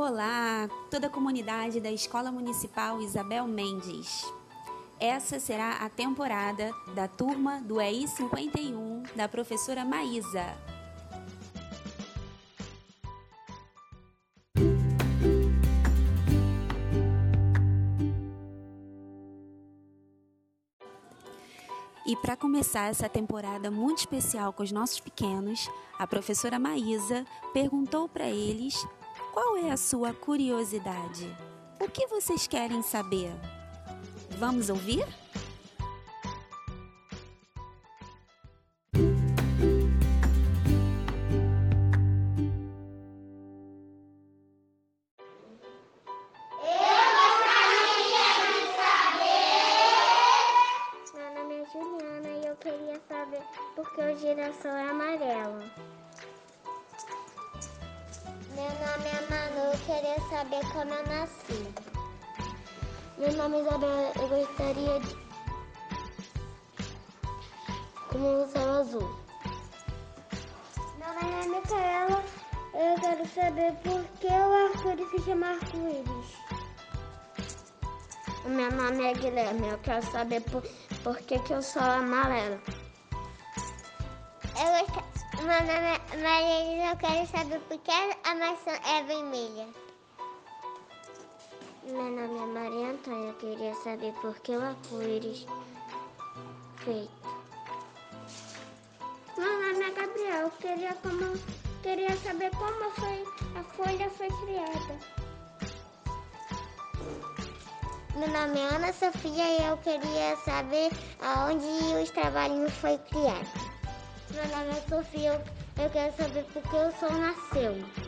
Olá, toda a comunidade da Escola Municipal Isabel Mendes. Essa será a temporada da turma do EI 51 da professora Maísa. E para começar essa temporada muito especial com os nossos pequenos, a professora Maísa perguntou para eles qual é a sua curiosidade. O que vocês querem saber? Vamos ouvir? É Juliana e eu queria saber por que o girassol é amarelo. Eu queria saber como eu nasci. Meu nome é Isabela, eu gostaria de. Como o céu azul. Meu nome é Micaela, eu quero saber por que o arco-íris se chama arco-íris. O meu nome é Guilherme, eu quero saber por, por que, que eu sou amarelo. Eu gosto... Meu nome é Maria eu quero saber por que a maçã é vermelha. Meu nome é Maria Antônia, eu queria saber por que o arco-íris feito. Meu nome é Gabriel, eu queria, como, queria saber como foi, a folha foi criada. Meu nome é Ana Sofia e eu queria saber aonde os trabalhinhos foi criado. Meu nome é Sofia, eu quero saber por que o sol nasceu.